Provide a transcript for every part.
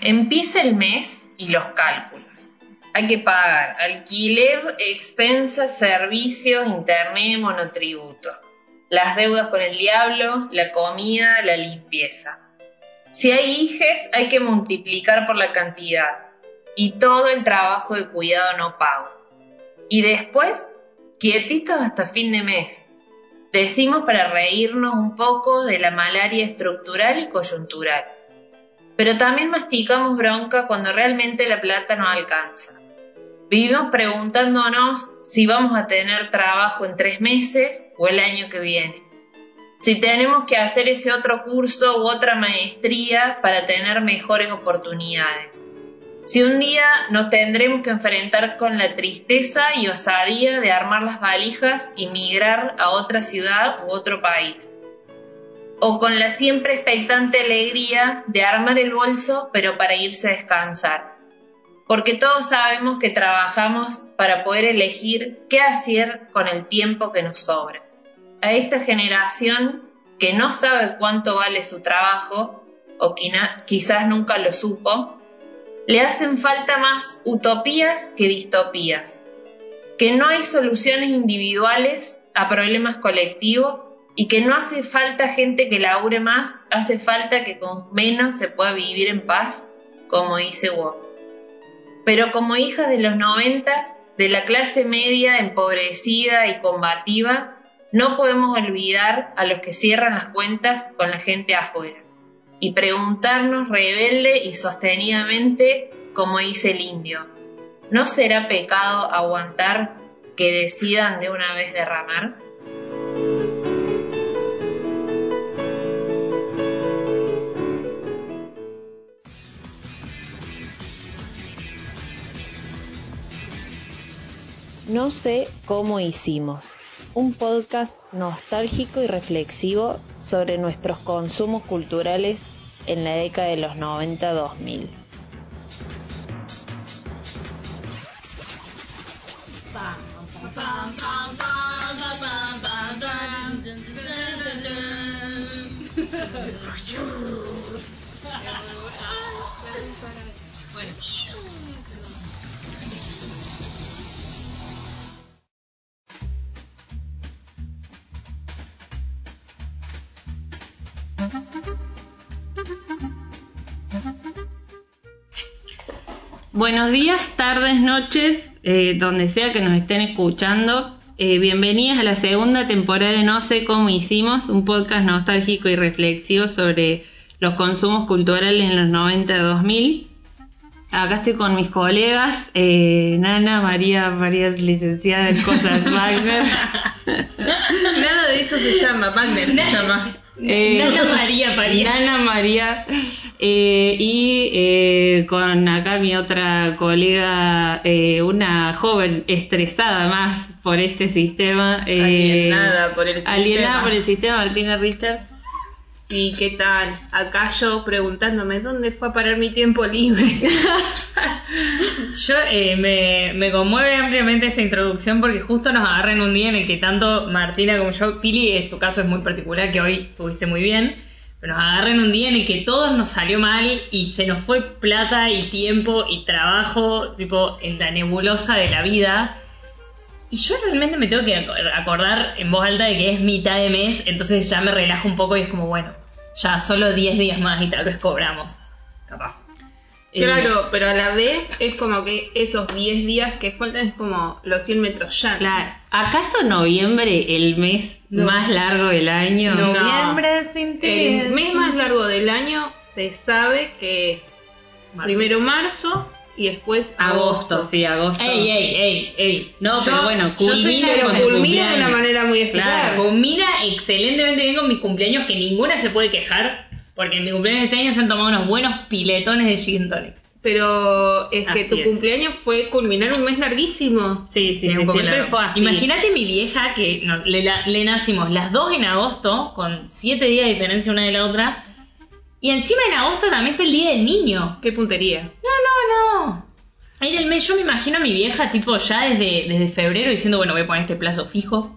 Empieza el mes y los cálculos. Hay que pagar alquiler, expensas, servicios, internet, monotributo. Las deudas con el diablo, la comida, la limpieza. Si hay hijes, hay que multiplicar por la cantidad. Y todo el trabajo de cuidado no pago. Y después, quietitos hasta fin de mes. Decimos para reírnos un poco de la malaria estructural y coyuntural. Pero también masticamos bronca cuando realmente la plata no alcanza. Vivimos preguntándonos si vamos a tener trabajo en tres meses o el año que viene. Si tenemos que hacer ese otro curso u otra maestría para tener mejores oportunidades. Si un día nos tendremos que enfrentar con la tristeza y osadía de armar las valijas y migrar a otra ciudad u otro país. O con la siempre expectante alegría de armar el bolso pero para irse a descansar porque todos sabemos que trabajamos para poder elegir qué hacer con el tiempo que nos sobra. A esta generación que no sabe cuánto vale su trabajo, o quizás nunca lo supo, le hacen falta más utopías que distopías, que no hay soluciones individuales a problemas colectivos y que no hace falta gente que labure más, hace falta que con menos se pueda vivir en paz, como dice Watt pero como hijas de los noventas, de la clase media empobrecida y combativa, no podemos olvidar a los que cierran las cuentas con la gente afuera y preguntarnos rebelde y sostenidamente, como dice el indio, ¿no será pecado aguantar que decidan de una vez derramar? No sé cómo hicimos. Un podcast nostálgico y reflexivo sobre nuestros consumos culturales en la década de los 90-2000. Buenos días, tardes, noches, eh, donde sea que nos estén escuchando. Eh, bienvenidas a la segunda temporada de No sé cómo hicimos, un podcast nostálgico y reflexivo sobre los consumos culturales en los 90-2000. Acá estoy con mis colegas, eh, Nana, María, María es licenciada en cosas Wagner. Nada de eso se llama, Wagner se llama. Eh, Nana María París. Nana María. Eh, y eh, con acá mi otra colega, eh, una joven estresada más por este sistema. eh, Alienada por el sistema. Alienada por el sistema, Martina Richards. ¿Y qué tal? Acá yo preguntándome dónde fue a parar mi tiempo libre. Yo eh, me, me conmueve ampliamente esta introducción porque justo nos agarra en un día en el que tanto Martina como yo, Pili, en tu caso es muy particular que hoy tuviste muy bien, pero nos agarra en un día en el que todo nos salió mal y se nos fue plata y tiempo y trabajo, tipo, en la nebulosa de la vida. Y yo realmente me tengo que ac- acordar en voz alta de que es mitad de mes, entonces ya me relajo un poco y es como, bueno, ya solo 10 días más y tal vez cobramos. Capaz. Eh, Claro, pero a la vez es como que esos 10 días que faltan es como los 100 metros ya. Claro. ¿Acaso noviembre el mes No. más largo del año? No. Noviembre sin ti. El mes más largo del año se sabe que es Marzo. primero marzo y después Agosto, agosto. sí, agosto. Ey, ey, ey, ey. No, Yo- pero bueno, culmina Pero culmina de una manera muy especial. Claro. Combina excelentemente bien con mis cumpleaños, que ninguna se puede quejar, porque en mi cumpleaños de este año se han tomado unos buenos piletones de gin tonic. Pero es que Así tu es. cumpleaños fue culminar un mes larguísimo. Sí, sí, Sí, siempre largo. fue así. Imagínate mi vieja que nos- le, la- le nacimos las dos en agosto, con siete días de diferencia una de la otra, y encima en agosto también está el día del niño. Qué puntería. No, no, no. Ahí del mes, yo me imagino a mi vieja, tipo, ya desde, desde febrero diciendo, bueno, voy a poner este plazo fijo.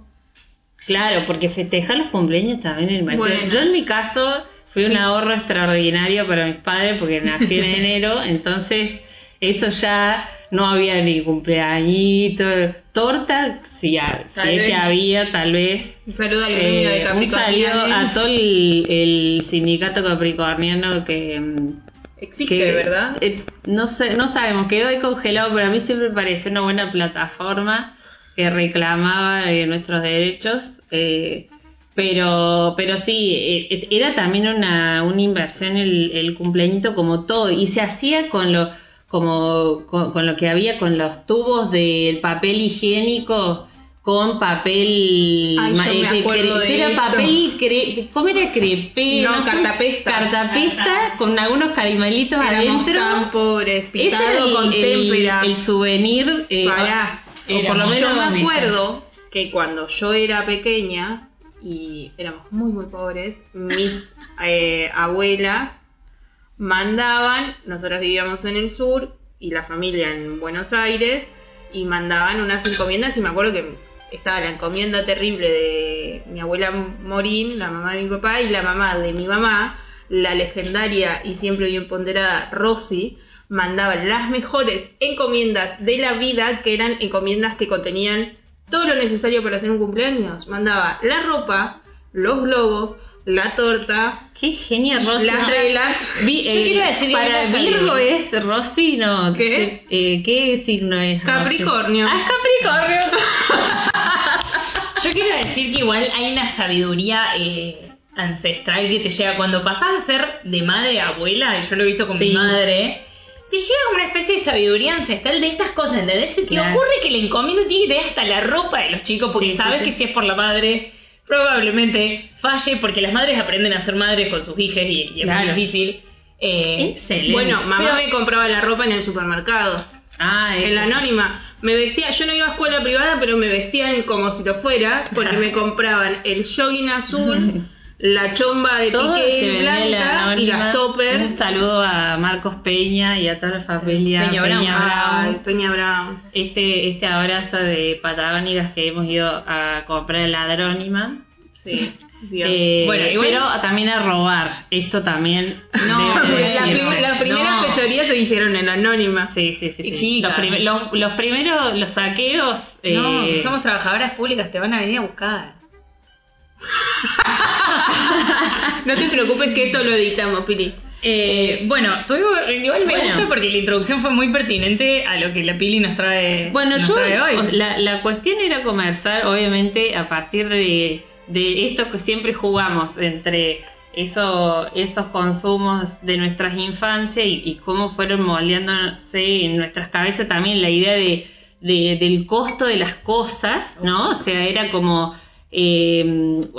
Claro, porque festejar los cumpleaños también es demasiado. Bueno. Yo en mi caso fue un ahorro extraordinario para mis padres porque nací en enero, entonces eso ya no había ni cumpleañito, torta, sí, a- que había, tal vez. Un saludo al gremio de Eh, un saludo a todo el, el sindicato capricorniano que, mm, Existe, que, ¿verdad? eh, no sé, no sabemos, quedó ahí congelado, pero a mí siempre pareció una buena plataforma que reclamaba eh, nuestros derechos. eh, pero, pero sí, era también una, una inversión el, el cumpleañito como todo, y se hacía con lo, como, con, con lo que había con los tubos del papel higiénico con papel Ay, yo me que- acuerdo que- de era esto. papel cre- ¿cómo era crepé? No, cartapesta. cartapesta con algunos caramelitos Éramos adentro tan pobres, pisado el, con témpera. el souvenir eh, Pará. o por lo menos Yo me acuerdo que cuando yo era pequeña y éramos muy muy pobres, mis eh, abuelas mandaban, nosotros vivíamos en el sur y la familia en Buenos Aires y mandaban unas encomiendas y me acuerdo que estaba la encomienda terrible de mi abuela Morín, la mamá de mi papá y la mamá de mi mamá, la legendaria y siempre bien ponderada Rosy, mandaban las mejores encomiendas de la vida, que eran encomiendas que contenían todo lo necesario para hacer un cumpleaños. Mandaba la ropa, los globos, la torta, qué genia Rosy las velas. Vi- Yo eh, quiero decir para Virgo es Rosy no ¿Qué? eh, qué signo es Rosy? Capricornio. ah es Capricornio Yo quiero decir que igual hay una sabiduría eh, ancestral que te llega cuando pasás a ser de madre a abuela, y yo lo he visto con Sí. mi madre, te llega una especie de sabiduría ancestral de estas cosas, ¿entendés? Se te Claro. ocurre que la encomienda tiene que tener hasta la ropa de los chicos, porque sí, sabes sí. que si es por la madre, probablemente falle, porque las madres aprenden a ser madres con sus hijas y, y es muy difícil. Eh, excelente Bueno, mamá Pero- me compraba la ropa en el supermercado. ah En eso la sí. anónima. Me vestía, yo no iba a escuela privada, pero me vestían como si lo fuera, porque me compraban el jogging azul, la chomba de todo piqué la blanca y las un toppers. saludo a Marcos Peña y a toda la familia Peña Brown. Ay, Peña Brown. este, este abrazo de patagónicas que hemos ido a comprar en la Adrónima. Sí. Dios. Eh, Bueno, igual- pero también a robar. Esto también. no, prim- las primeras No. fechorías se hicieron en anónima. Sí, sí, sí. Sí. Los, prim- los- los primeros, los saqueos. no, eh, que somos trabajadoras públicas, te van a venir a buscar. No te preocupes que esto lo editamos, Pili. Eh, bueno, igual me Bueno. gusta porque la introducción fue muy pertinente a lo que la Pili nos trae, Bueno, nos yo. trae hoy. o- La, la cuestión era conversar, obviamente, a partir de, de esto que siempre jugamos entre eso, esos consumos de nuestras infancias y, y cómo fueron moldeándose en nuestras cabezas también la idea de, de- del costo de las cosas, ¿no? O sea, era como eh,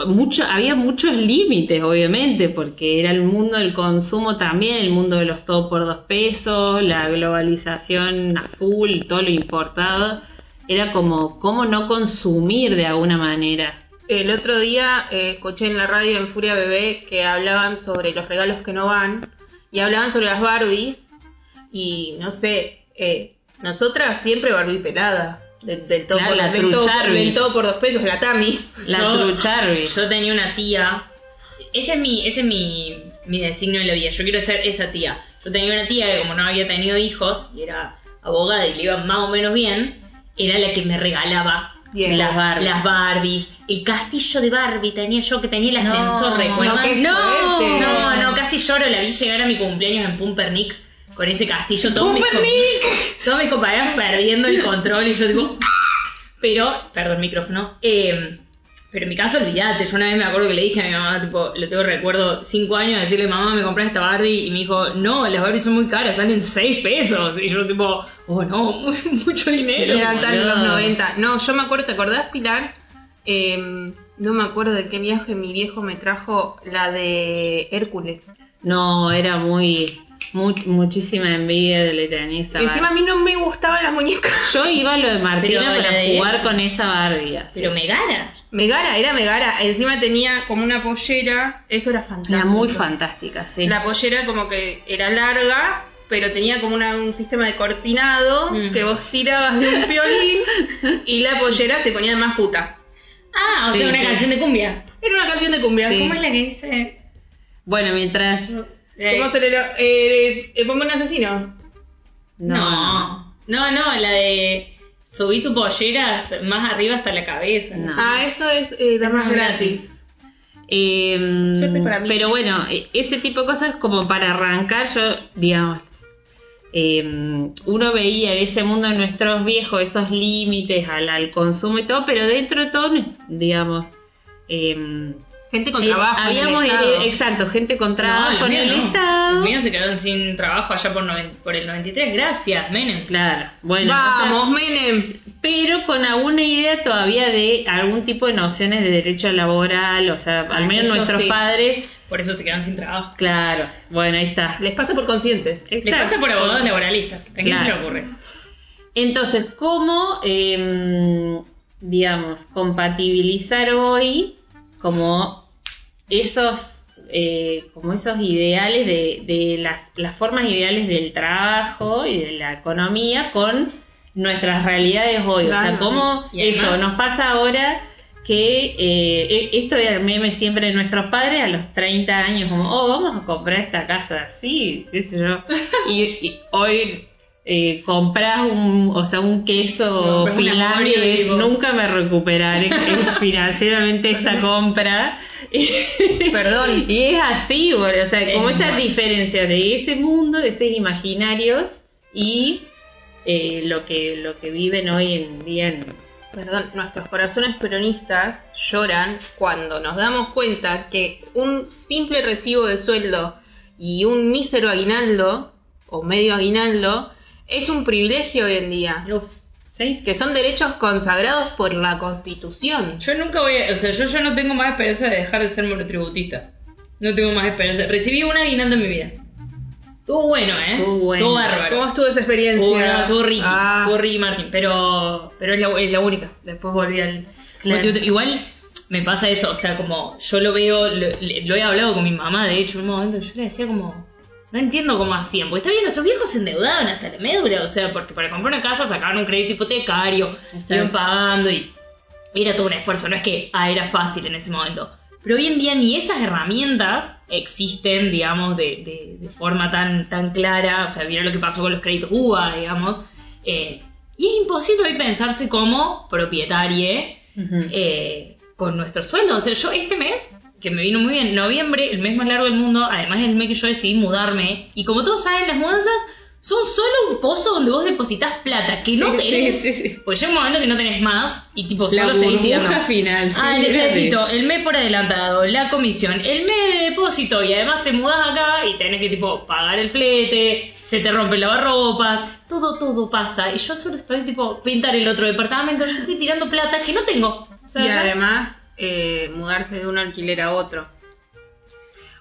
mucho, había muchos límites, obviamente, porque era el mundo del consumo también, el mundo de los todo por dos pesos, la globalización a full, todo lo importado. Era como, ¿cómo no consumir de alguna manera? El otro día eh, escuché en la radio en Furia Bebé que hablaban sobre los regalos que no van y hablaban sobre las Barbies y no sé, eh, nosotras siempre Barbie pelada. Del, del todo, Claro, por, la del, todo, trucharbi. del todo por dos pesos, la Tami. La Yo- trucharbi. Yo tenía una tía. Ese es mi, ese es mi, mi designio en la vida. Yo quiero ser esa tía. Yo tenía una tía que como no había tenido hijos y era abogada y le iba más o menos bien, era la que me regalaba Bien. Las Barbies. las Barbies, el castillo de Barbie tenía yo que tenía el ascensor, no, No. No, no, casi lloro, la vi llegar a mi cumpleaños en Pumpernick con ese castillo. Mis, com- todos mis compañeros perdiendo el control y yo digo... Pero, perdón, micrófono. eh, pero en mi caso, olvídate. Yo una vez me acuerdo que le dije a mi mamá, tipo, le tengo recuerdo cinco años, decirle, mamá, me compré esta Barbie. Y me dijo, no, las Barbies son muy caras, salen seis pesos. Y yo, tipo, oh no, mucho dinero. Eran tan en los boludo. 90. No, yo me acuerdo, ¿te acordás, Pilar? Eh, no me acuerdo de qué viaje mi viejo me trajo la de Hércules. No, era muy, mu- muchísima envidia de la tenía esa Encima a mí no me gustaban las muñecas. Yo iba a lo de Martina Pero para de- jugar con esa Barbie. así. Pero me gana. Megara, era Megara. Encima tenía como una pollera. Eso era fantástico. Era muy fantástica, sí. La pollera como que era larga, pero tenía como una- un sistema de cortinado Mm. que vos tirabas de un violín y la pollera se ponía más puta. Ah, o Sí, sea, una sí. canción de cumbia. Era una canción de cumbia. Sí. ¿Cómo es la que dice? Bueno, mientras... ¿Cómo se le lo... Eh, eh, un asesino. No. No, no, la de subí tu pollera más arriba hasta la cabeza. No. Ah, eso es eh, damas gratis. Eh, para mí. pero bueno, e- ese tipo de cosas como para arrancar, yo, digamos, eh, uno veía en ese mundo de nuestros viejos esos límites al, al consumo y todo, pero dentro de todo, digamos, eh, Gente con eh, trabajo. en el habíamos, Estado. hered- exacto, gente con trabajo los en el no. Estado. Los míos se quedaron sin trabajo allá por, noven- por el 93. Gracias, Menem. Claro, bueno, o sea, Vamos, Menem. pero con alguna idea todavía de algún tipo de nociones de derecho laboral, o sea, al menos Esto nuestros sí. padres, Por eso se quedan sin trabajo. claro, bueno, ahí está. Les pasa por conscientes. Le Exacto. pasa por abogados laboralistas. ¿A quién se le ocurre? Entonces, ¿cómo, eh, digamos, compatibilizar hoy como esos, eh, como esos ideales de, de las, las formas ideales del trabajo y de la economía con nuestras realidades hoy? o sea. ¿cómo además- eso nos pasa ahora? que eh, e- esto era el meme siempre de nuestros padres a los 30 años, como, oh, vamos a comprar esta casa así, qué sé yo. Y, y hoy eh, compras un, o sea, un queso y tipo- nunca me recuperaré financieramente esta compra. Perdón. Y es así, bueno, o sea, como Es esa diferencia de ese mundo, de esos imaginarios y eh, lo que lo que viven hoy en día en Perdón, nuestros corazones peronistas lloran cuando nos damos cuenta que un simple recibo de sueldo y un mísero aguinaldo o medio aguinaldo es un privilegio hoy en día, Uf. ¿Sí? que son derechos consagrados por la Constitución. Yo nunca voy a. O sea, yo ya no tengo más esperanza de dejar de ser monotributista. No tengo más esperanza. Recibí un aguinaldo en mi vida. Estuvo bueno, ¿eh? Estuvo bueno. bárbaro. ¿Cómo estuvo esa experiencia? Estuvo, no, estuvo Ricky. Ah. Estuvo Ricky Martin. Pero, pero es, la, es la única. Después volví al. Claro. Igual me pasa eso. O sea, como yo lo veo. Lo he hablado con mi mamá, de hecho, en un momento. Yo le decía como. No entiendo cómo hacían. Porque está bien, nuestros viejos se endeudaban hasta la médula. O sea, porque para comprar una casa sacaban un crédito hipotecario. Iban pagando y. Era todo un esfuerzo. No es que ah, era fácil en ese momento. Pero hoy en día ni esas herramientas existen, digamos, de, de- de forma tan, tan clara. O sea, mira lo que pasó con los créditos UBA, digamos. Eh, y es imposible hoy pensarse como propietaria eh, con nuestro sueldo. O sea, yo este mes, que me vino muy bien, noviembre, el mes más largo del mundo, además es el mes que yo decidí mudarme. Y como todos saben, las mudanzas son solo un pozo donde vos depositas plata que no Sí, tenés. sí. Pues llega un momento que no tenés más y tipo La solo seguís tirando. final. Ah, necesito el mes por adelantado, la comisión, el mes de depósito y además te mudás acá y tenés que tipo pagar el flete, se te rompe el lavarropas, todo, todo pasa. Y yo solo estoy tipo pintar el otro departamento, yo estoy tirando plata que no tengo. O sea, y además eh, mudarse de un alquiler a otro.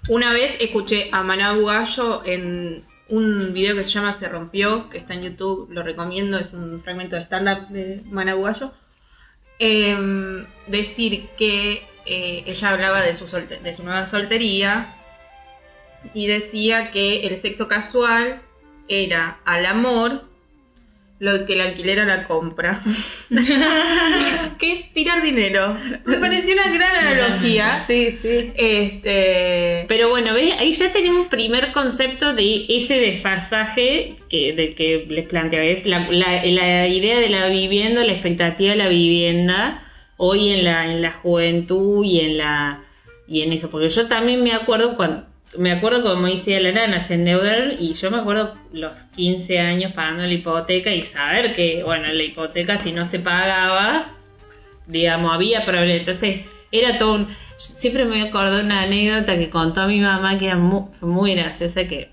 Una vez escuché a Manabu Gallo en un video que se llama Se rompió, que está en YouTube, lo recomiendo, es un fragmento de stand-up de Manabu Gallo, em, decir que eh, ella hablaba de su, solte- de su nueva soltería y decía que el sexo casual era al amor lo que el alquiler a la compra. que es tirar dinero. Me pareció una gran analogía. Sí, sí. Este. Pero bueno, ¿ves? ahí ya tenemos primer concepto de ese desfasaje que, del que les planteaba. Es la, la- la idea de la vivienda, la expectativa de la vivienda, hoy en la, en la juventud y en la y en eso. Porque yo también me acuerdo cuando me acuerdo como decía la nana, se endeudaron y yo me acuerdo los 15 años pagando la hipoteca y saber que, bueno, la hipoteca si no se pagaba, digamos, había problemas. Entonces, era todo un... Siempre me de una anécdota que contó mi mamá que era muy, muy graciosa, que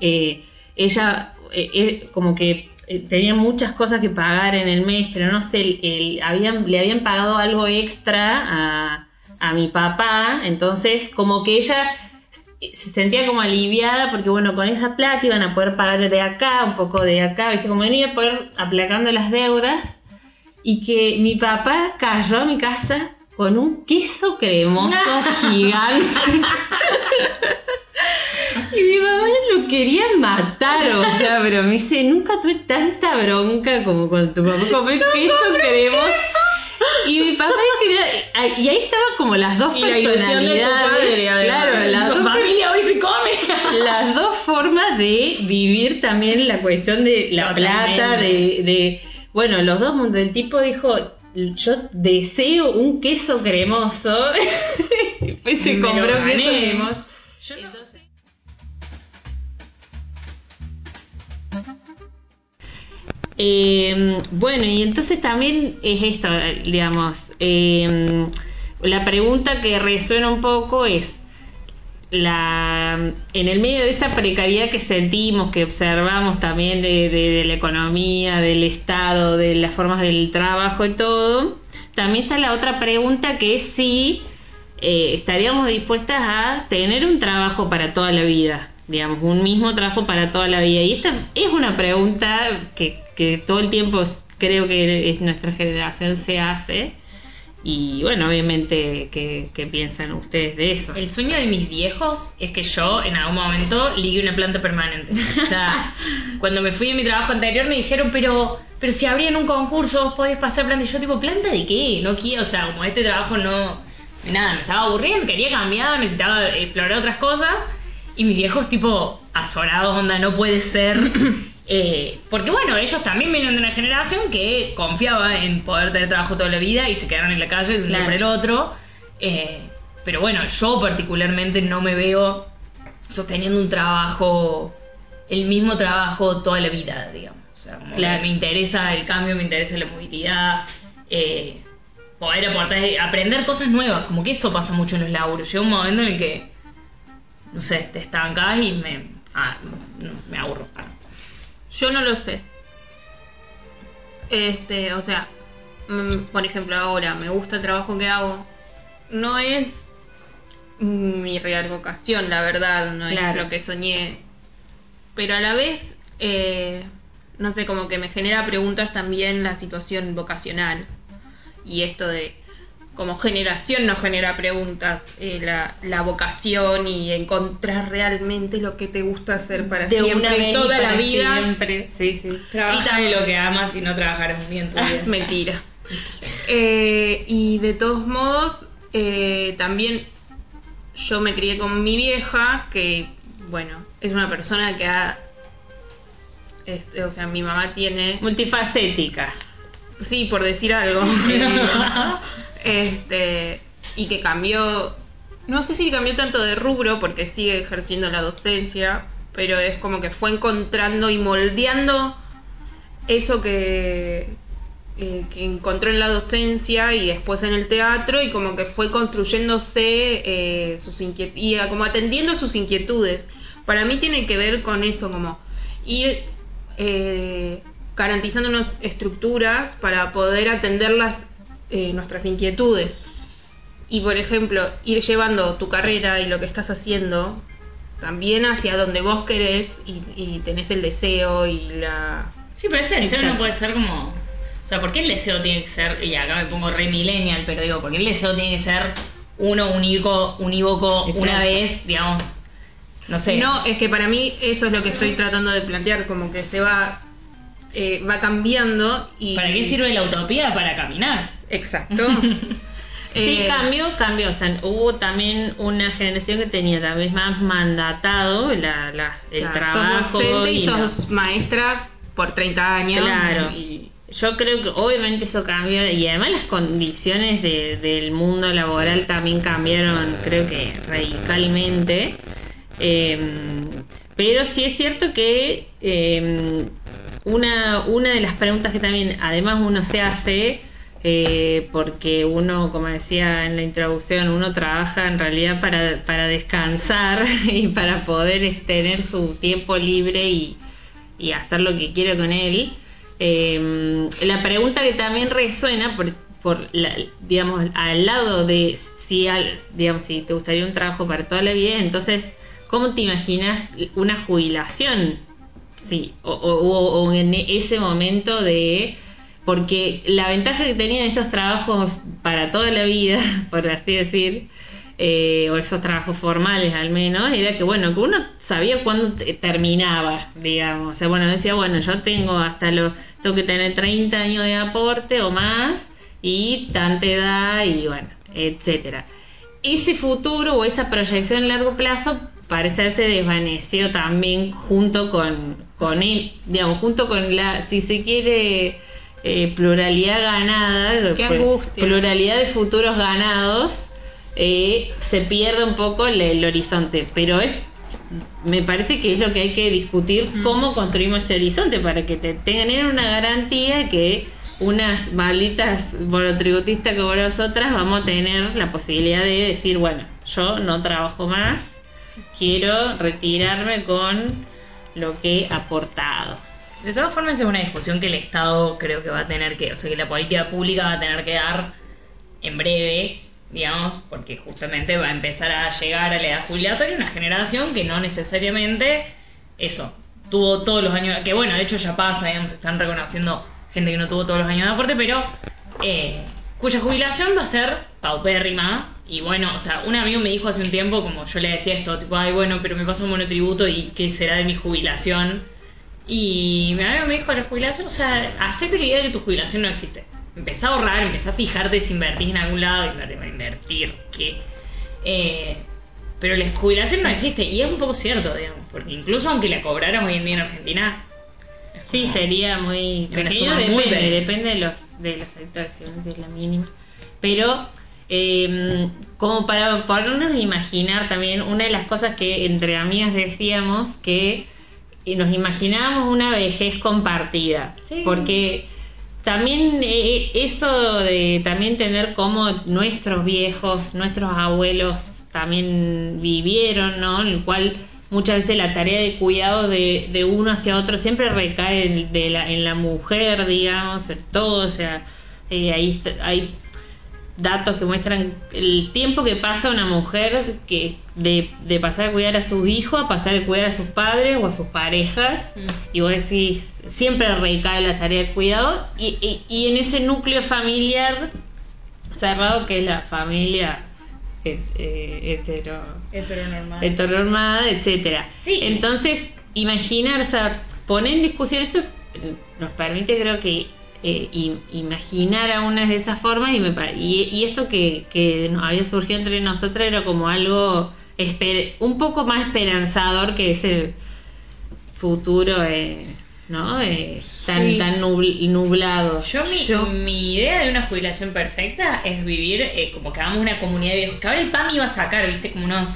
eh, ella eh, eh, como que tenía muchas cosas que pagar en el mes, pero no sé, el- el- habían, le habían pagado algo extra a, a mi papá, entonces como que ella se sentía como aliviada porque bueno, con esa plata iban a poder pagar de acá, un poco de acá, viste, como venía a poder aplacando las deudas y que mi papá cayó a mi casa con un queso cremoso gigante. Y mi mamá lo quería matar, o sea, pero me dice, nunca tuve tanta bronca como cuando tu papá comió queso cremoso. Y mi papá quería, y ahí estaban como las dos Y la ilusión de tu personalidades. padre, claro, las dos papá las dos formas de vivir también la cuestión de la Totalmente. plata, de, de, bueno, los dos mundos. El tipo dijo, yo deseo un queso cremoso. Después se Me compró queso cremoso. Yo no- Eh, bueno, y entonces también es esto, digamos, eh, la pregunta que resuena un poco es, la, en el medio de esta precariedad que sentimos, que observamos también de la economía, del Estado, de las formas del trabajo y todo, también está la otra pregunta que es si eh, estaríamos dispuestas a tener un trabajo para toda la vida, digamos, un mismo trabajo para toda la vida. Y esta es una pregunta que, que todo el tiempo creo que es- nuestra generación se hace. Y bueno, obviamente, ¿qué, qué piensan ustedes de eso? El sueño de mis viejos es que yo en algún momento ligue una planta permanente. O sea, cuando me fui de mi trabajo anterior me dijeron, pero, pero si abrían un concurso vos podés pasar planta. Y yo tipo, ¿planta de qué? No quiero, o sea, como este trabajo no... Nada, me estaba aburriendo, quería cambiar, necesitaba explorar otras cosas. Y mis viejos tipo, azorados, onda, no puede ser. Eh, porque bueno, ellos también vienen de una generación que confiaba en poder tener trabajo toda la vida y se quedaron en la calle de un día para el otro. Eh, pero bueno, yo particularmente no me veo sosteniendo un trabajo, el mismo trabajo toda la vida, digamos. O sea, como Claro. que me interesa el cambio, me interesa la movilidad, eh, poder aportar, aprender cosas nuevas, como que eso pasa mucho en los laburos. Llega un momento en el que, no sé, te estancas y me, ah, me aburro. Ah. Yo no lo sé. Este, o sea, mm, por ejemplo, ahora me gusta el trabajo que hago. No es mi real vocación, la verdad, no es lo que soñé. Pero a la vez, eh, no sé, como que me genera preguntas también la situación vocacional. Y esto de, como generación nos genera preguntas, eh, la, la vocación y encontrar realmente lo que te gusta hacer para de siempre una y vez y toda la para vida. siempre. Sí, sí. Trabaja de lo que amas y no día en tu vida. Mentira. Eh, y de todos modos, eh, también yo me crié con mi vieja, que, bueno, es una persona que ha... este, o sea, mi mamá tiene... Multifacética. Sí, por decir algo. este, y que cambió... No sé si cambió tanto de rubro, porque sigue ejerciendo la docencia, pero es como que fue encontrando y moldeando eso que, eh, que encontró en la docencia y después en el teatro y como que fue construyéndose eh, sus inquietudes y a- como atendiendo sus inquietudes. Para mí tiene que ver con eso, como ir eh, garantizándonos estructuras para poder atender las, eh, nuestras inquietudes. Y por ejemplo, ir llevando tu carrera y lo que estás haciendo también hacia donde vos querés y, y tenés el deseo y la Sí, pero ese deseo Exacto. no puede ser como. O sea, ¿por qué el deseo tiene que ser.? Y acá me pongo re millennial, pero digo, ¿por qué el deseo tiene que ser uno único, unívoco, Exacto. una vez, digamos? No sé. No, es que para mí eso es lo que estoy tratando de plantear, como que se va eh, va cambiando y ¿Para qué sirve la utopía? Para caminar. Exacto. Sí, Eh, cambió, cambió. O sea, hubo también una generación que tenía tal vez más mandatado la, la- el claro, trabajo. Sos docente y, y la- sos maestra por 30 años. Claro. Y, Yo creo que obviamente eso cambió y además las condiciones de- del mundo laboral también cambiaron, creo que radicalmente. Eh, pero sí es cierto que eh, una, una de las preguntas que también además uno se hace, eh, porque uno, como decía en la introducción, uno trabaja en realidad para, para descansar y para poder tener su tiempo libre y, y hacer lo que quiere con él. Eh, la pregunta que también resuena por, por la- digamos al lado de si al- digamos si te gustaría un trabajo para toda la vida entonces cómo te imaginas una jubilación sí o- o en ese momento de porque la ventaja que tenían estos trabajos para toda la vida por así decir eh, o esos trabajos formales al menos, era que bueno, que uno sabía cuándo te- terminaba, digamos. O sea, bueno, decía, bueno, yo tengo hasta los, tengo que tener 30 años de aporte o más y tanta edad y bueno, etcétera. Ese futuro o esa proyección a largo plazo parecer se desvaneció también junto con, con él, digamos, junto con la, si se quiere, eh, pluralidad ganada, pluralidad de futuros ganados, eh, se pierde un poco el, el horizonte, pero es me parece que es lo que hay que discutir cómo construimos ese horizonte para que te tengan una garantía que unas malditas monotributistas como nosotras vamos a tener la posibilidad de decir, bueno, yo no trabajo más, quiero retirarme con lo que he aportado. De todas formas es una discusión que el Estado creo que va a tener que, o sea, que la política pública va a tener que dar en breve, digamos, porque justamente va a empezar a llegar a la edad jubilatoria una generación que no necesariamente eso tuvo todos los años, que bueno, de hecho ya pasa, digamos, están reconociendo gente que no tuvo todos los años de aporte, pero eh, cuya jubilación va a ser paupérrima. Y bueno, o sea, un amigo me dijo hace un tiempo, como yo le decía esto, tipo, ay, bueno, pero me paso un monotributo y qué será de mi jubilación. Y mi amigo me dijo, la jubilación, o sea, hacete la idea de que tu jubilación no existe. Empezá a ahorrar, empezá a fijarte si invertís en algún lado, invertir, invertir, que... Eh, pero la jubilación no existe, y es un poco cierto, digamos, porque incluso aunque la cobraras hoy en día en Argentina, Sí, sería muy pequeño, muy depende, depende de los, de los sectores, seguramente es la mínima. Pero, eh, como para ponernos a imaginar también, una de las cosas que entre amigas decíamos que nos imaginábamos una vejez compartida, Sí. porque también eh, eso de también tener cómo nuestros viejos, nuestros abuelos también vivieron, ¿no? En el cual muchas veces la tarea de cuidado de, de uno hacia otro siempre recae en, de la, en la mujer, digamos, en todo, o sea, eh, ahí hay datos que muestran el tiempo que pasa una mujer que de, de pasar a cuidar a sus hijos a pasar a cuidar a sus padres o a sus parejas y vos decís siempre recae la tarea de cuidado y, y, y en ese núcleo familiar cerrado que es la familia eh, eh, hetero heteronormal. heteronormada, etcétera. Sí. Entonces, imaginar, o sea, poner en discusión esto nos permite, creo que, eh, im- imaginar a unas de esas formas y, me, pa- y, y esto que, que nos había surgido entre nosotras era como algo esper- un poco más esperanzador que ese futuro, eh, ¿no? Eh, tan, Sí. tan nubl- nublado. Yo mi, mi idea de una jubilación perfecta es vivir eh, como que hagamos una comunidad de viejos. Que ahora el PAM iba a sacar, viste, como unos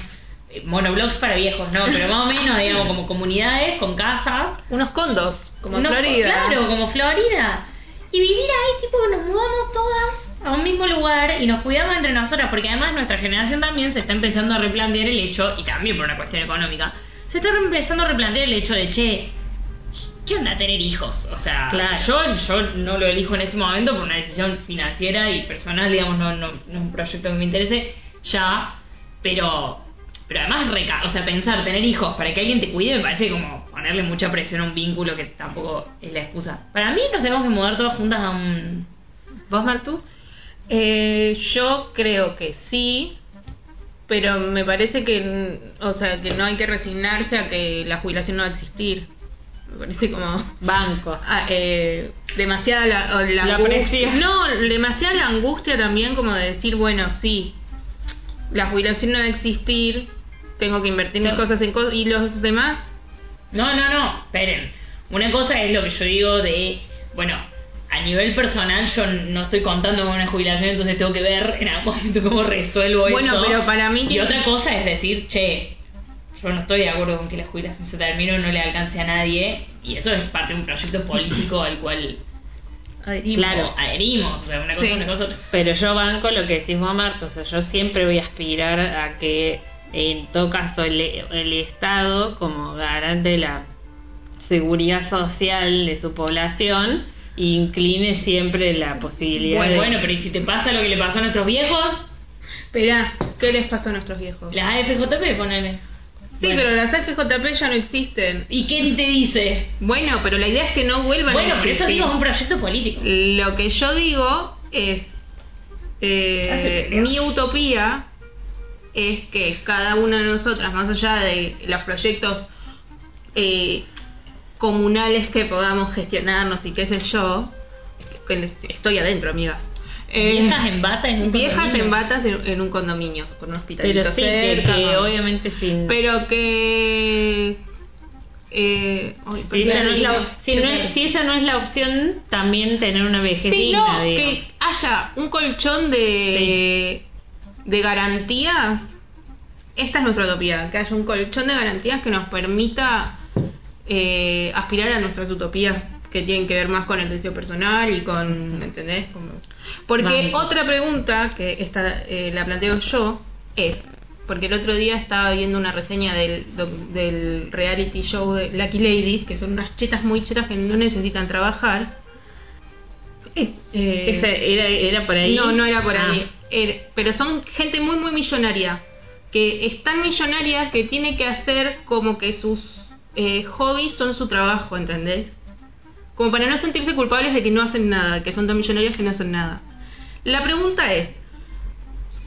eh, monoblogs para viejos, ¿no? Pero más o menos, digamos, como comunidades con casas. Unos condos, como en Unos- Florida. Claro, como Florida. Y vivir ahí, tipo, que nos mudamos todas a un mismo lugar y nos cuidamos entre nosotras, porque además nuestra generación también se está empezando a replantear el hecho, y también por una cuestión económica, se está empezando a replantear el hecho de, che, ¿qué onda tener hijos? O sea, Claro. yo, yo no lo elijo en este momento por una decisión financiera y personal, digamos, no, no, no es un proyecto que me interese ya, pero, pero además, reca o sea, pensar tener hijos para que alguien te cuide me parece como ponerle mucha presión a un vínculo que tampoco es la excusa. Para mí nos tenemos que mudar todas juntas a un... ¿Vos, Martu? Eh, yo creo que sí, pero me parece que, o sea, que no hay que resignarse a que la jubilación no va a existir. Me parece como Banco. ah, eh, demasiada la, o la La angustia. No, demasiada la angustia también como de decir, bueno, sí, la jubilación no va a existir, tengo que invertir mis cosas en cosas y los demás. No, no, no, esperen. Una cosa es lo que yo digo de, bueno, a nivel personal yo no estoy contando con una jubilación, entonces tengo que ver en algún momento cómo resuelvo Bueno, eso. pero para mí Y otra cosa es decir, che, yo no estoy de acuerdo con que la jubilación se termine o no le alcance a nadie, y eso es parte de un proyecto político al cual Claro. adherimos. O sea, una cosa Sí. una cosa otra. Pero yo banco lo que decís vos, Marta. O sea, yo siempre voy a aspirar a que, en todo caso, el, el Estado, como garante de la seguridad social de su población, incline siempre la posibilidad Bueno, de... bueno, pero ¿y si te pasa lo que le pasó a nuestros viejos? Esperá, ¿qué les pasó a nuestros viejos? Las AFJP, ponele. Sí, Bueno. pero las FJP ya no existen. ¿Y quién te dice? Bueno, pero la idea es que no vuelvan Bueno, a por eso existir. digo es un proyecto político. Lo que yo digo es, eh, mi utopía es que cada una de nosotras, más allá de los proyectos eh, comunales que podamos gestionarnos y qué sé yo, que estoy adentro, amigas, Eh, Viejas en bata en un viejas condominio. en batas en, en un condominio, con un hospitalito Pero sí, cerca, que ¿no? obviamente sin... Pero que... Eh, si, esa no es la, perdón. si, no es- si esa no es la opción, también tener una vejez Sí, digna, que haya un colchón de, de garantías. Esta es nuestra utopía, que haya un colchón de garantías que nos permita eh, aspirar a nuestras utopías que tienen que ver más con el deseo personal y con, ¿me ¿entendés? Como- Porque otra pregunta que esta eh, la planteo yo es, porque el otro día estaba viendo una reseña del, del reality show de Lucky Ladies, que son unas chetas muy chetas que no necesitan trabajar. Eh, Ese era, era por ahí. no, no era por Ah. ahí. Era- pero son gente muy, muy millonaria. Que es tan millonaria que tiene que hacer como que sus eh, hobbies son su trabajo, ¿entendés? Como para no sentirse culpables de que no hacen nada, que son tan millonarias que no hacen nada. La pregunta es,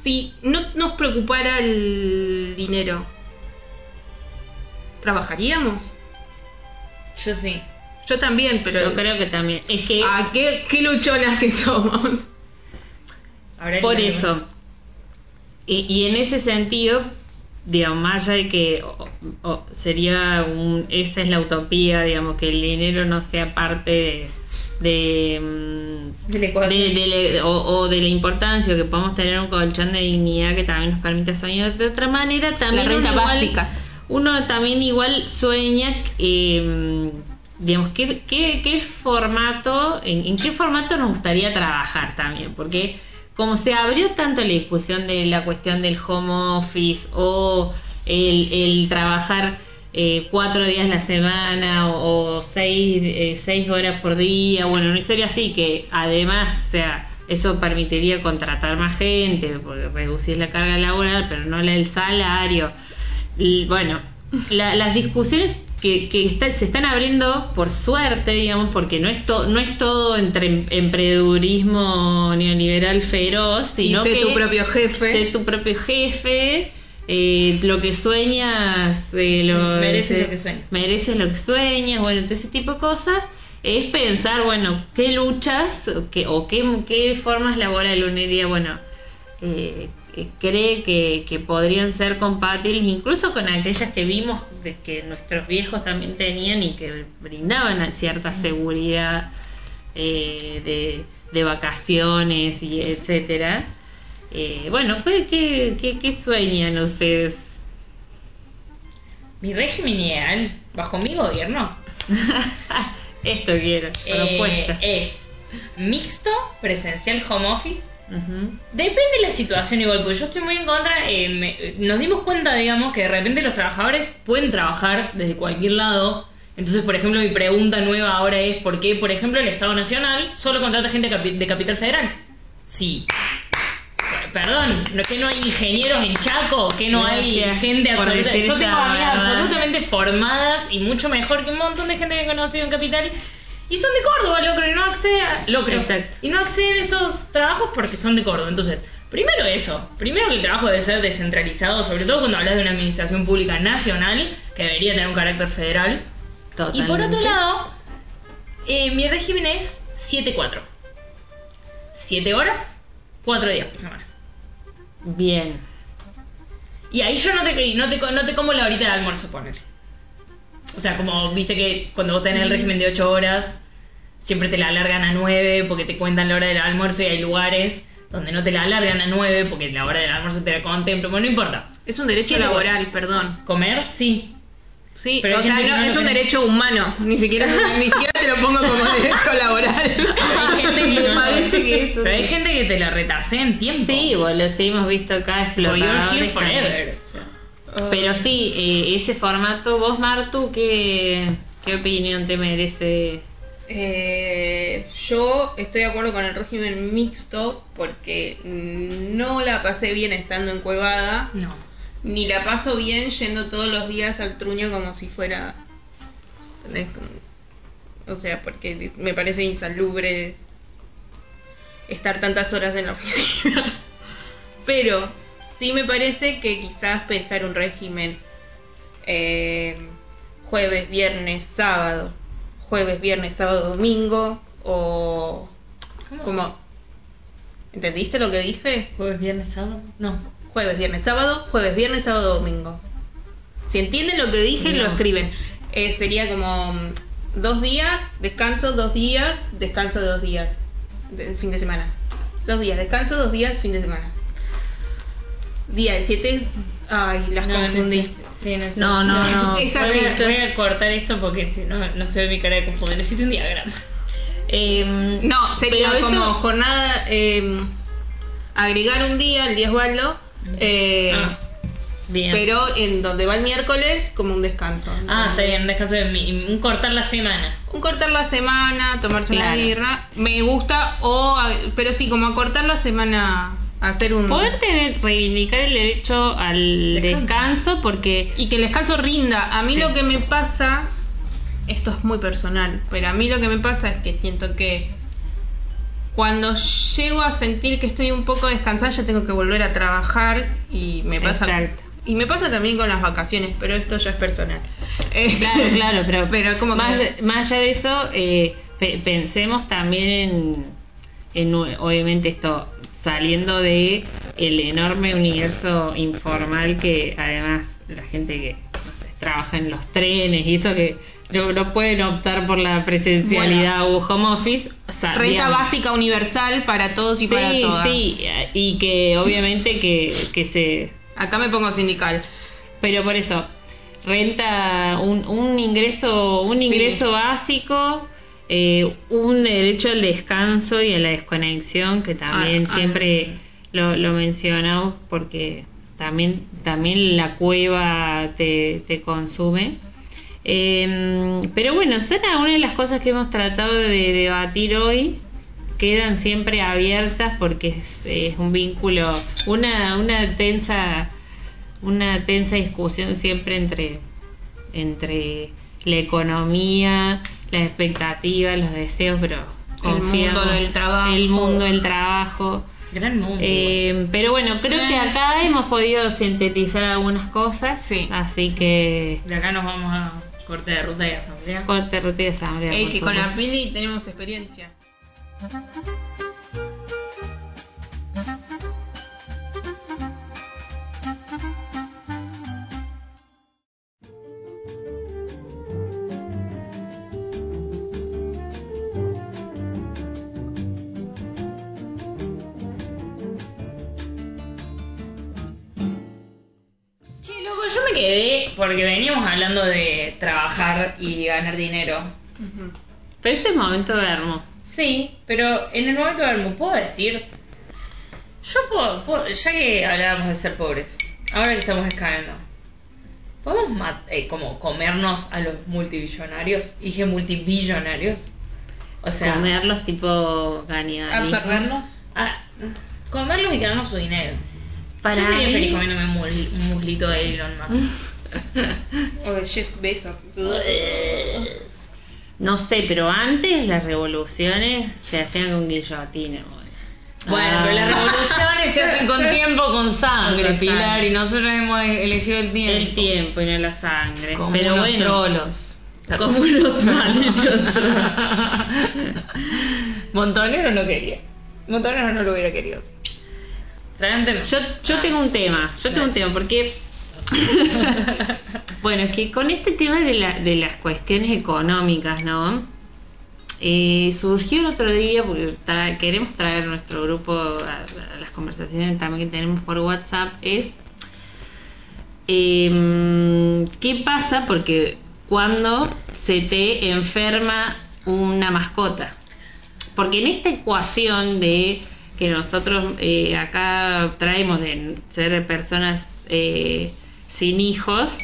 si no nos preocupara el dinero, ¿trabajaríamos? Yo sí. Yo también, pero... Yo creo que también. Es que ¿A qué, qué luchonas que somos? Por eso. Y, y en ese sentido, digamos, más allá de que o- o sería un, esa es la utopía, digamos, que el dinero no sea parte de, de, mm, De la de- o, o de la importancia o que podamos tener un colchón de dignidad que también nos permita soñar de otra manera también La renta uno igual- básica. uno también igual sueña eh, digamos ¿qué, qué, qué formato en, qué formato nos gustaría trabajar también porque como se abrió tanto la discusión de la cuestión del home office o el, el trabajar eh, cuatro días la semana o, seis, eh, seis horas por día, bueno, una historia así que además, o sea, eso permitiría contratar más gente, reducir la carga laboral, pero no del salario. Bueno, la- las discusiones que, que está- se están abriendo por suerte, digamos, porque no es, to- no es todo entre emprendedurismo neoliberal feroz, Y sino sé que tu propio jefe. sé tu propio jefe, eh, lo que sueñas, eh, lo, Mereces eh, lo que sueñas. mereces lo que sueñas, bueno, ese tipo de cosas, es pensar, bueno, qué luchas o qué, o qué, qué formas laborales uno diría, bueno, eh, cree que, que podrían ser compatibles incluso con aquellas que vimos de que nuestros viejos también tenían y que brindaban cierta seguridad eh, de, de vacaciones y etcétera. Eh, bueno, ¿qué, qué, qué, qué sueñan ustedes? Mi régimen ideal, bajo mi gobierno, Esto quiero, eh, propuesta. es mixto, presencial, home office. Ujú. Depende de la situación igual, porque yo estoy muy en contra. eh, me- nos dimos cuenta, digamos, que de repente los trabajadores pueden trabajar desde cualquier lado. Entonces, por ejemplo, mi pregunta nueva ahora es ¿por qué, por ejemplo, el Estado Nacional solo contrata gente de Capital Federal? Sí. Perdón, ¿no- ¿que no hay ingenieros en Chaco? ¿Que no hay gente absoluta? Yo tengo amigas absolutamente formadas y mucho mejor que un montón de gente que he conocido en Capital. Y son de Córdoba, locro, y no acceden, locro, Exacto. y no acceden a esos trabajos porque son de Córdoba. Entonces, primero eso, primero que el trabajo debe ser descentralizado, sobre todo cuando hablas de una administración pública nacional, que debería tener un carácter federal. Y por otro Totalmente. lado, eh, mi régimen es 7-4. 7 horas, 4 días por semana. Bien. Y ahí yo no te, no te, no te como la horita de almuerzo, ponele. O sea, como viste que cuando vos tenés el régimen de 8 horas, siempre te la alargan a 9 porque te cuentan la hora del almuerzo y hay lugares donde no te la alargan a 9 porque la hora del almuerzo te la contemplan. Bueno, no importa. Es un derecho laboral, perdón. Comer, sí. Sí, Pero o sea, no, no es un derecho humano. Ni siquiera, ni siquiera te lo pongo como derecho laboral. Hay gente que Me no- parece que esto- Pero hay gente que te la retasea en tiempo. Sí, boludo, sí hemos visto acá explotadores. forever. O sea, Pero sí, eh, ese formato, vos Martu, ¿qué, ¿qué opinión te merece? Eh, yo estoy de acuerdo con el régimen mixto porque no la pasé bien estando en Cuevada, no. ni la paso bien yendo todos los días al truño como si fuera... O sea, porque me parece insalubre estar tantas horas en la oficina. Pero sí me parece que quizás pensar un régimen eh, jueves, viernes, sábado, jueves, viernes, sábado, domingo, o ¿Cómo? como ¿Entendiste lo que dije? Jueves, viernes, sábado. No. Jueves, viernes, sábado, jueves, viernes, sábado, domingo. Si entienden lo que dije, lo escriben. Eh, sería como mm, dos días, descanso, dos días, descanso dos días. De, fin de semana. Dos días, descanso, dos días, fin de semana. Día de siete. Ay, las No, confundí. sí, No, no, no. Es Voy así. a, voy a cortar esto porque si no, no se ve mi cara de confundir. Necesito un diagrama. Em, No, sería pero como eso- jornada. eh, agregar un día, el día Osvaldo. eh, Ah, bien. pero en donde va el miércoles, como un descanso. ah, está bien, descanso de mi, un cortar la semana. Un cortar la semana, tomarse una birra, me gusta, o pero sí, como acortar la semana, hacer un... Poder tener, reivindicar el derecho al Descanso. descanso, porque Y que el descanso rinda. A mí Sí. lo que me pasa, esto es muy personal, pero a mí lo que me pasa es que siento que cuando llego a sentir que estoy un poco descansada, ya tengo que volver a trabajar y me pasa... Exacto. Y me pasa también con las vacaciones, pero esto ya es personal. Claro, claro, pero, Pero como más, que- más allá de eso, eh, pe- pensemos también en, en, obviamente esto saliendo de el enorme universo informal que además la gente que no sé, trabaja en los trenes y eso que no, no pueden optar por la presencialidad o home office, Renta básica universal para todos y para sí, todas. sí, y que obviamente que, que se Acá me pongo sindical. pero por eso, renta, un, un ingreso, un Sí. ingreso básico, eh, un derecho al descanso y a la desconexión, que también Ah, ah. siempre lo, lo mencionamos porque también, también la cueva te, te consume. Eh, pero bueno, son algunas de las cosas que hemos tratado de debatir hoy. Quedan siempre abiertas porque es, es un vínculo, una, una tensa, una tensa discusión siempre entre, entre la economía, las expectativas, los deseos, pero El mundo confiamos- del trabajo. el mundo del trabajo. Gran mundo. Eh, pero bueno, creo que acá hemos podido sintetizar algunas cosas, Sí. así que de acá nos vamos a corte de ruta y asamblea. corte, ruta y asamblea. Ey, que con la. Pili tenemos experiencia. Veníamos hablando de trabajar y ganar dinero. Pero este es momento de hermo. Sí, pero en el momento de verme, ¿puedo decir? Yo puedo, puedo- ya que hablábamos de ser pobres, ahora que estamos escalando, ¿podemos eh, como comernos a los multibillonarios? Dije multibillonarios. O sea, Comerlos tipo ganibalismo. Absorbernos. ah, comerlos y ganarnos su dinero. Para Yo sería mí- feliz comiéndome un muslito de Elon Musk. O de Jeff Bezos. No sé, pero antes las revoluciones se hacían con guillotina. Bueno, Ah. pero las revoluciones se hacen con tiempo, con sangre, Con Pilar, sangre. y nosotros hemos elegido el tiempo. El tiempo y no la sangre. Como pero unos bueno, trolos. como unos malditos trolos. Montonero no quería. Montonero no lo hubiera querido. Yo, yo tengo un tema, yo tengo un tema, porque bueno, es que con este tema de, la- de las cuestiones económicas, ¿no? Eh, surgió el otro día, porque queremos traer nuestro grupo a, las conversaciones también que tenemos por WhatsApp, es em, qué pasa porque cuando se te enferma una mascota. Porque en esta ecuación de que nosotros eh, acá traemos de ser personas eh, sin hijos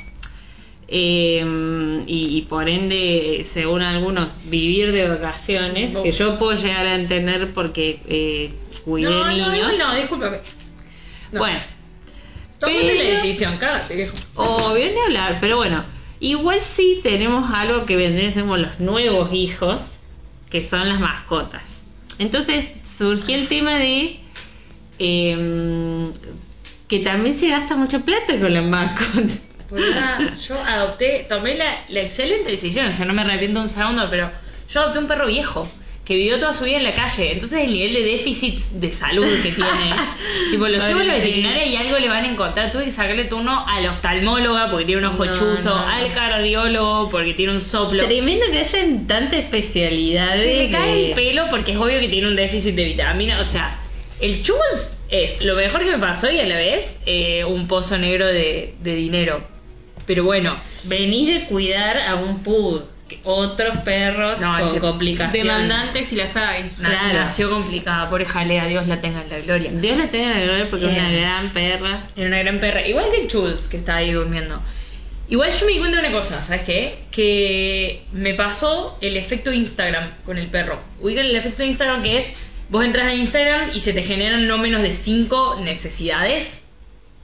eh, y, y por ende, según algunos, vivir de vacaciones, que yo puedo llegar a entender porque eh, cuidé no, niños. no, no, discúlpame. No. Bueno, pero- la decisión, cágate, viejo. Obvio ni hablar, pero bueno, igual sí tenemos algo que vendrían a ser como los nuevos hijos, que son las mascotas. Entonces surgió el tema de em, que también se gasta mucha plata con las mascotas. Por una- yo adopté, tomé la, la excelente decisión, o sea, no me arrepiento un segundo, pero yo adopté un perro viejo. que vivió toda su vida en la calle. Entonces el nivel de déficit de salud que tiene. tipo, lo llevo a la veterinaria y algo le van a encontrar. Tuve que sacarle turno al oftalmóloga porque tiene un ojo No, chuzo, no. al cardiólogo porque tiene un soplo. Tremendo que haya tanta especialidad. Se le cae el pelo porque es obvio que tiene un déficit de vitamina. O sea, el es lo mejor que me pasó y a la vez eh, un pozo negro de, de dinero. Pero bueno, Venís de cuidar a un pug. Otros perros No, con complicaciones. Demandantes si las hay. Claro. nació complicada. Pobre Jalea, Dios la tenga en la gloria. Dios la tenga en la gloria porque es una Bien. gran perra. Era una gran perra. Igual que el Jules, que está ahí durmiendo. Igual yo me di cuenta de una cosa, ¿sabes qué? Que me pasó el efecto Instagram con el perro. Ubican el efecto Instagram que es, vos entras a Instagram y se te generan no menos de cinco necesidades.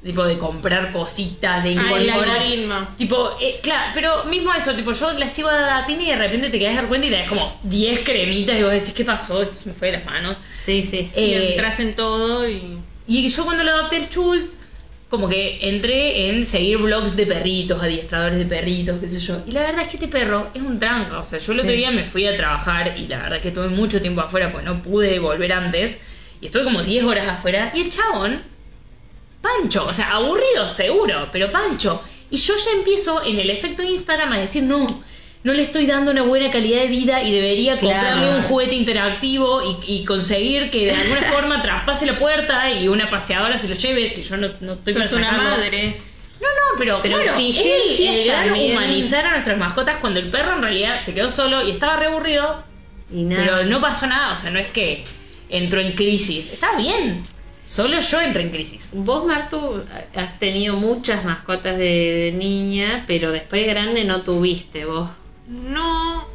Tipo de comprar cositas, de incorporar. Tipo, eh, claro, pero mismo eso, tipo, yo la sigo a Tina y de repente te quedas dar cuenta y tenés como 10 cremitas y vos decís, ¿qué pasó? Esto se me fue de las manos. Sí, sí. Y Eh, entras en todo y. y yo cuando lo adopté el Jules, como que entré en seguir blogs de perritos, adiestradores de perritos, qué sé yo. Y la verdad es que este perro es un tranca. O sea, yo el otro Sí. día me fui a trabajar y la verdad es que estuve mucho tiempo afuera, pues no pude volver antes. Y estuve como 10 horas afuera. Y el chabón, pancho. O sea, aburrido seguro, pero pancho. Y yo ya empiezo en el efecto Instagram a decir, no, no le estoy dando una buena calidad de vida y debería comprarle Claro. un juguete interactivo y, y conseguir que de alguna forma traspase la puerta y una paseadora se lo lleve si yo no, no estoy Sos una madre. No, no, pero, Pero claro, es el gran también. humanizar a nuestras mascotas cuando el perro en realidad se quedó solo y estaba re aburrido, Y nada. pero no pasó nada, o sea, no es que entró en crisis, está bien, solo yo entré en crisis. Vos, Martu, has tenido muchas mascotas de, de niña, pero después de grande no tuviste vos. No,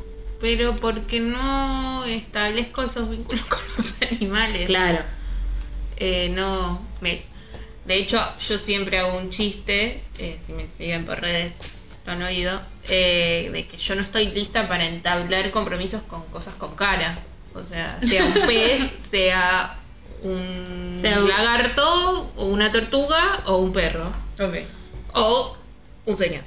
pero porque no establezco esos vínculos con los animales. Claro. Eh, no, me, de hecho yo siempre hago un chiste, eh, si me siguen por redes lo han oído, eh, de que yo no estoy lista para entablar compromisos con cosas con cara. O sea, sea un pez, sea un Sea un- lagarto, o una tortuga, o un perro, Ok. o un señor.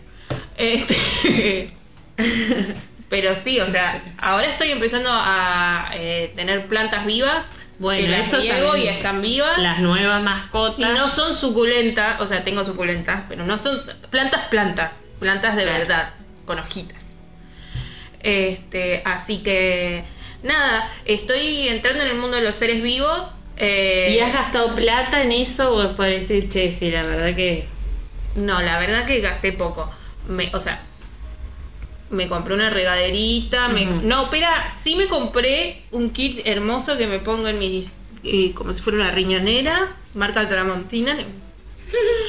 Este, pero sí, o sea, ahora estoy empezando a eh, tener plantas vivas. Bueno, que las eso riego y están vivas. Las nuevas Y mascotas. no son suculentas, o sea, tengo suculentas, pero no son plantas, plantas, plantas de Claro. verdad, con hojitas. Este, así que nada, estoy entrando en el mundo de los seres vivos. eh, ¿Y has gastado plata en eso o es decir, che, sí, la verdad que... No, la verdad que gasté poco. Me, o sea, me compré una regaderita. me- no, espera, sí me compré un kit hermoso que me pongo en mi. eh, como si fuera una riñonera, marca Tramontina.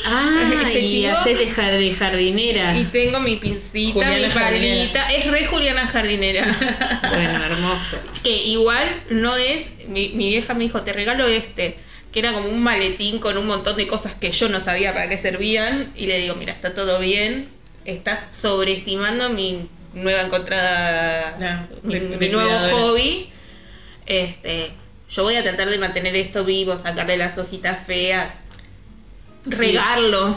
Ah, Este y chico- de, jar- de jardinera. Y tengo mi pincita, Juliana mi palita. Es re Juliana Jardinera. Bueno, hermoso. que igual no es. Mi, mi vieja me dijo, te regalo este. Que era como un maletín con un montón de cosas que yo no sabía para qué servían. Y le digo, mira, está todo bien. Estás sobreestimando mi nueva encontrada. Mi, nuevo cuidadora. hobby. Este. Yo voy a tratar de mantener esto vivo, sacarle las hojitas feas, regarlo.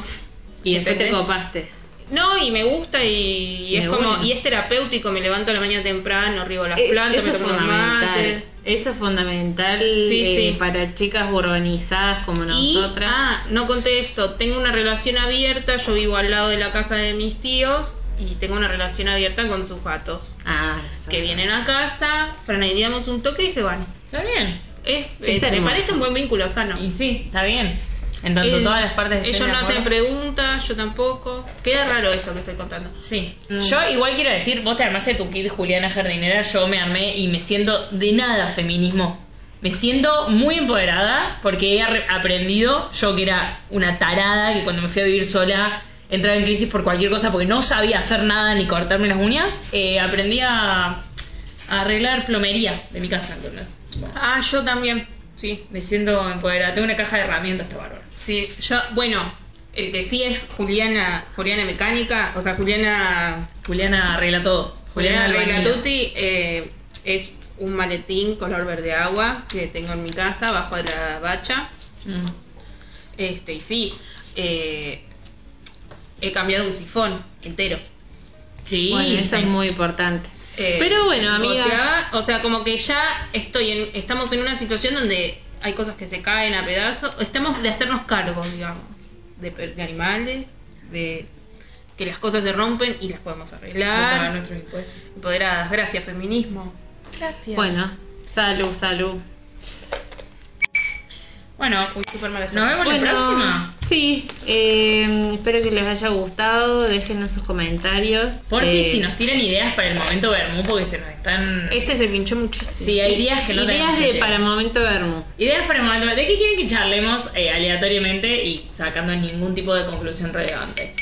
Y después te copaste. No, y me gusta y, y Me es como y es terapéutico, me levanto a la mañana temprano, riego las Eh, plantas, me eso es tomo fundamental. mates. Eso es fundamental Sí, eh, sí. para chicas urbanizadas como Y, nosotras. ah, no conté esto, tengo una relación abierta, yo vivo al lado de la casa de mis tíos y tengo una relación abierta con sus gatos, Ah, eso. que vienen a casa, franaideamos un toque y se van. Está bien. Es, Es es- me parece un buen vínculo sano. Y sí, está bien. En tanto Eh, todas las partes estén Ellos de no hacen acuerdo. preguntas, yo tampoco. Queda raro esto que estoy contando. Sí. Mm. Yo igual quiero decir, vos te armaste tu kit Juliana Jardinera, yo me armé y me siento de nada feminismo. Me siento muy empoderada porque he arre- aprendido, yo que era una tarada, que cuando me fui a vivir sola entraba en crisis por cualquier cosa porque no sabía hacer nada ni cortarme las uñas, eh, aprendí a, a arreglar plomería de mi casa. Entonces, bueno, Ah, yo también, sí. me siento empoderada. Tengo una caja de herramientas, está bárbaro. Sí, yo, bueno, el que sí es Juliana, Juliana Mecánica, o sea, Juliana, Juliana arregla todo. Juliana Albañila. Reglatuti, eh, es un maletín color verde agua que tengo en mi casa, bajo de la bacha. Mm. Este, y sí, eh, he cambiado un sifón entero. Sí, Bueno, eso es muy importante. Eh, Pero bueno, amigas. O sea, como que ya estoy en, estamos en una situación donde hay cosas que se caen a pedazos. Estamos de hacernos cargo, digamos, de, de animales, de que las cosas se rompen y las podemos pagar arreglar. nuestros impuestos. Empoderadas, gracias feminismo. Gracias. Bueno, salud, salud. Bueno, Uy, súper mala nos vemos la Bueno, próxima. Sí, eh, espero que les haya gustado. Déjenos sus comentarios. Por Eh, si nos tiran ideas para el momento Bermú, porque se nos están. Este se pinchó muchísimo. Sí, hay días que no Ideas de para momento vermo. Ideas para el momento. ¿De qué quieren que charlemos eh, aleatoriamente y sacando ningún tipo de conclusión relevante?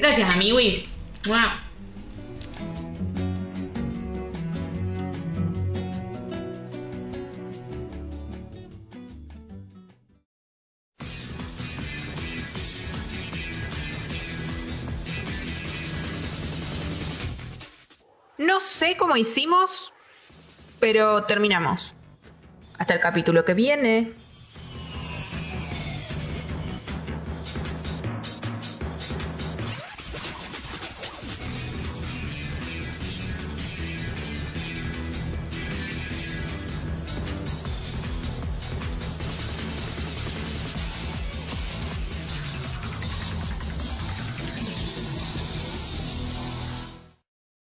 Gracias, amiguis. ¡Mua! No sé cómo hicimos, pero terminamos. Hasta el capítulo que viene.